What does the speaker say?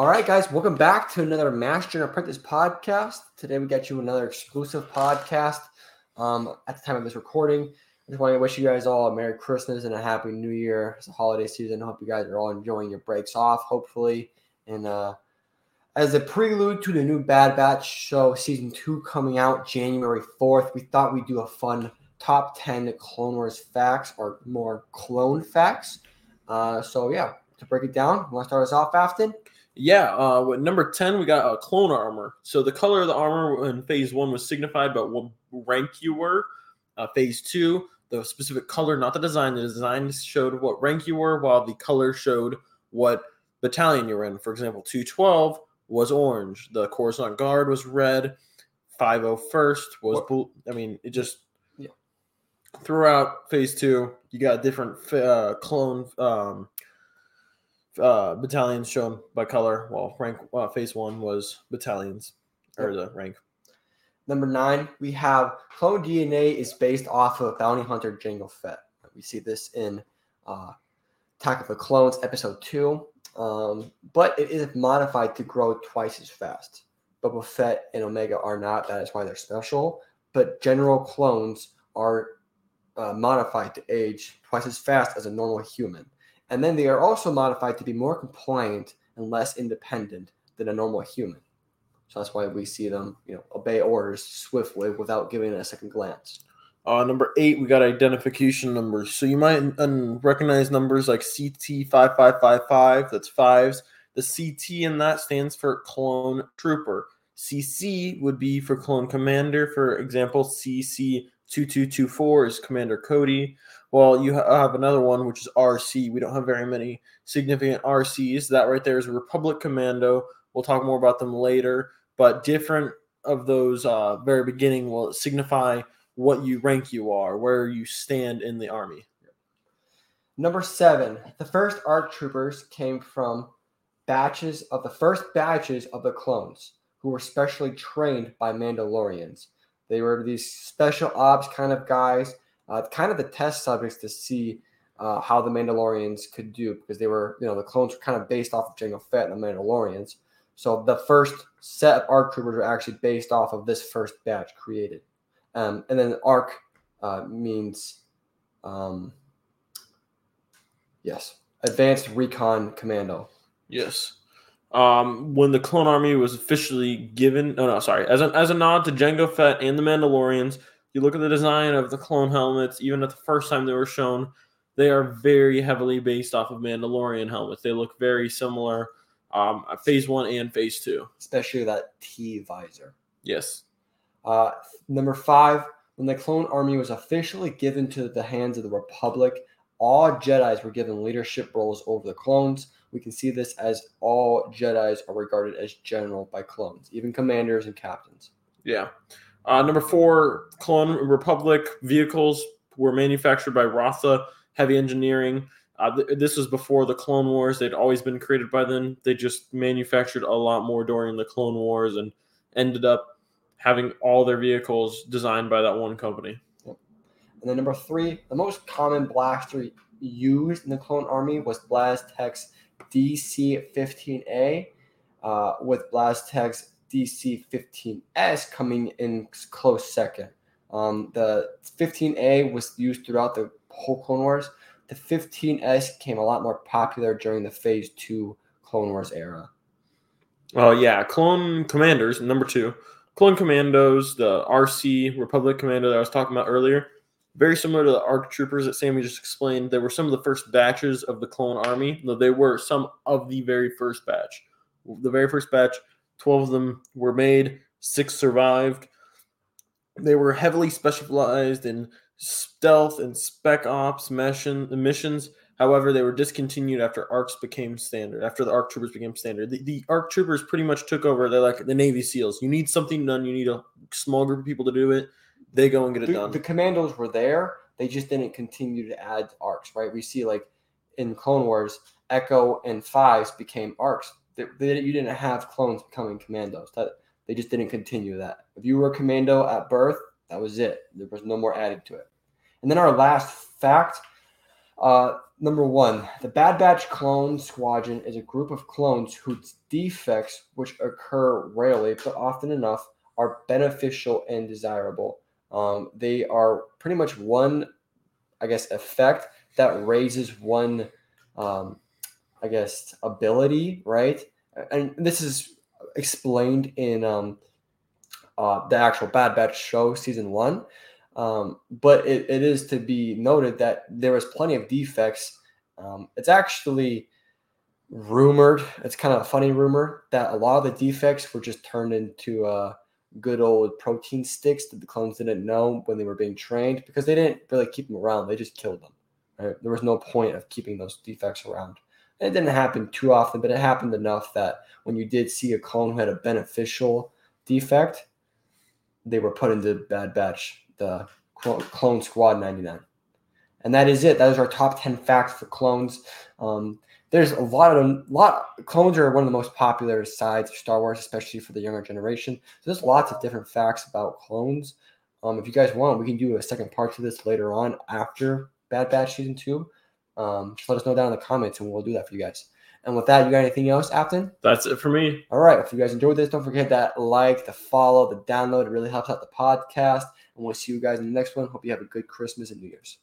All right, guys, welcome back to another Master and Apprentice podcast. Today we got you another exclusive podcast. Um, at the time of this recording, I just want to wish you guys all a Merry Christmas and a Happy New Year. It's a holiday season. I hope you guys are all enjoying your breaks off, hopefully. And uh, as a prelude to the new Bad Batch show, season two coming out January 4th, we thought we'd do a fun top 10 Clone Wars facts or more clone facts. Uh, so, yeah, to break it down, want to start us off, Afton? Yeah, uh, with number 10, we got a clone armor. So the color of the armor in phase one was signified by what rank you were. Uh, phase two, the specific color, not the design. The design showed what rank you were, while the color showed what battalion you were in. For example, 212 was orange. The Coruscant Guard was red. 501st was blue. I mean, it just Yeah. throughout phase two, you got different uh, clone um, uh, battalions shown by color. Well, rank uh, phase one was battalions or the rank. Number nine, we have clone DNA is based off of bounty hunter Jango Fett. We see this in uh, Attack of the Clones, episode two. Um, but it is modified to grow twice as fast. Boba Fett and Omega are not. That is why they're special. But general clones are uh, modified to age twice as fast as a normal human. And then they are also modified to be more compliant and less independent than a normal human. So that's why we see them, you know, obey orders swiftly without giving it a second glance. Uh, number eight, we got identification numbers. So you might un- recognize numbers like CT5555, that's fives. The CT in that stands for clone trooper. CC would be for clone commander. For example, CC2224 is Commander Cody. Well, you have another one, which is RC. We don't have very many significant RCs. That right there is Republic Commando. We'll talk more about them later. But different of those uh, very beginning will signify what you rank you are, where you stand in the army. Number seven, the first ARC troopers came from batches of the first batches of the clones who were specially trained by Mandalorians. They were these special ops kind of guys, uh, kind of the test subjects to see uh, how the Mandalorians could do because they were, you know, the clones were kind of based off of Jango Fett and the Mandalorians. So the first set of ARC troopers were actually based off of this first batch created. Um, and then ARC uh, means, um, yes, Advanced Recon Commando. Yes. Um, when the clone army was officially given, oh no, sorry, as a, as a nod to Jango Fett and the Mandalorians, you look at the design of the clone helmets, even at the first time they were shown, they are very heavily based off of Mandalorian helmets. They look very similar, um, phase one and phase two. especially that T visor. Yes. Uh, number five, when the clone army was officially given to the hands of the Republic, all Jedi's were given leadership roles over the clones. We can see this as all Jedi's are regarded as general by clones, even commanders and captains. Yeah. Uh, number four, Clone Republic vehicles were manufactured by Rothana Heavy Engineering. Uh, th- this was before the Clone Wars. They'd always been created by them. They just manufactured a lot more during the Clone Wars and ended up having all their vehicles designed by that one company. And then number three, the most common blaster used in the clone army was BlasTech DC-15A, uh, with BlasTech DC-15S coming in close second. Um, the 15A was used throughout the whole Clone Wars. The 15S became a lot more popular during the Phase 2 Clone Wars era. Oh yeah, Clone Commanders number two. Clone Commandos, the RC Republic Commando that I was talking about earlier, very similar to the ARC Troopers that Sammy just explained. They were some of the first batches of the Clone Army. No, they were some of the very first batch. The very first batch, twelve of them were made. Six survived. They were heavily specialized in stealth and spec ops mission, missions. However, they were discontinued after ARCs became standard, after the ARC Troopers became standard. The, the ARC Troopers pretty much took over. They're like the Navy SEALs. You need something done, you need a small group of people to do it. They go and get it The, done. the commandos were there, they just didn't continue to add arcs, right? We see like in Clone Wars, Echo and Fives became arcs. You didn't have clones becoming commandos. That they just didn't continue that. If you were a commando at birth, that was it. There was no more added to it. And then our last fact: uh, number one, the Bad Batch clone squadron is a group of clones whose defects, which occur rarely but often enough, are beneficial and desirable. Um, they are pretty much one, I guess, effect that raises one, um, I guess, ability, right? And this is explained in um, uh, the actual Bad Batch show, season one. Um, but it, it is to be noted that there was plenty of defects. Um, it's actually rumored, it's kind of a funny rumor, that a lot of the defects were just turned into uh, good old protein sticks that the clones didn't know when they were being trained because they didn't really keep them around. They just killed them. Right? There was no point of keeping those defects around. It didn't happen too often, but it happened enough that when you did see a clone who had a beneficial defect, they were put into Bad Batch, the Clone Squad 99. And that is it. That is our top 10 facts for clones. Um, there's a lot of lot clones are one of the most popular sides of Star Wars, especially for the younger generation. So there's lots of different facts about clones. Um, if you guys want, we can do a second part to this later on after Bad Batch season two. Um, just let us know down in the comments, and we'll do that for you guys. And with that, you got anything else, Afton? That's it for me. All right. If you guys enjoyed this, don't forget that like, the follow, the download. It really helps out the podcast. And we'll see you guys in the next one. Hope you have a good Christmas and New Year's.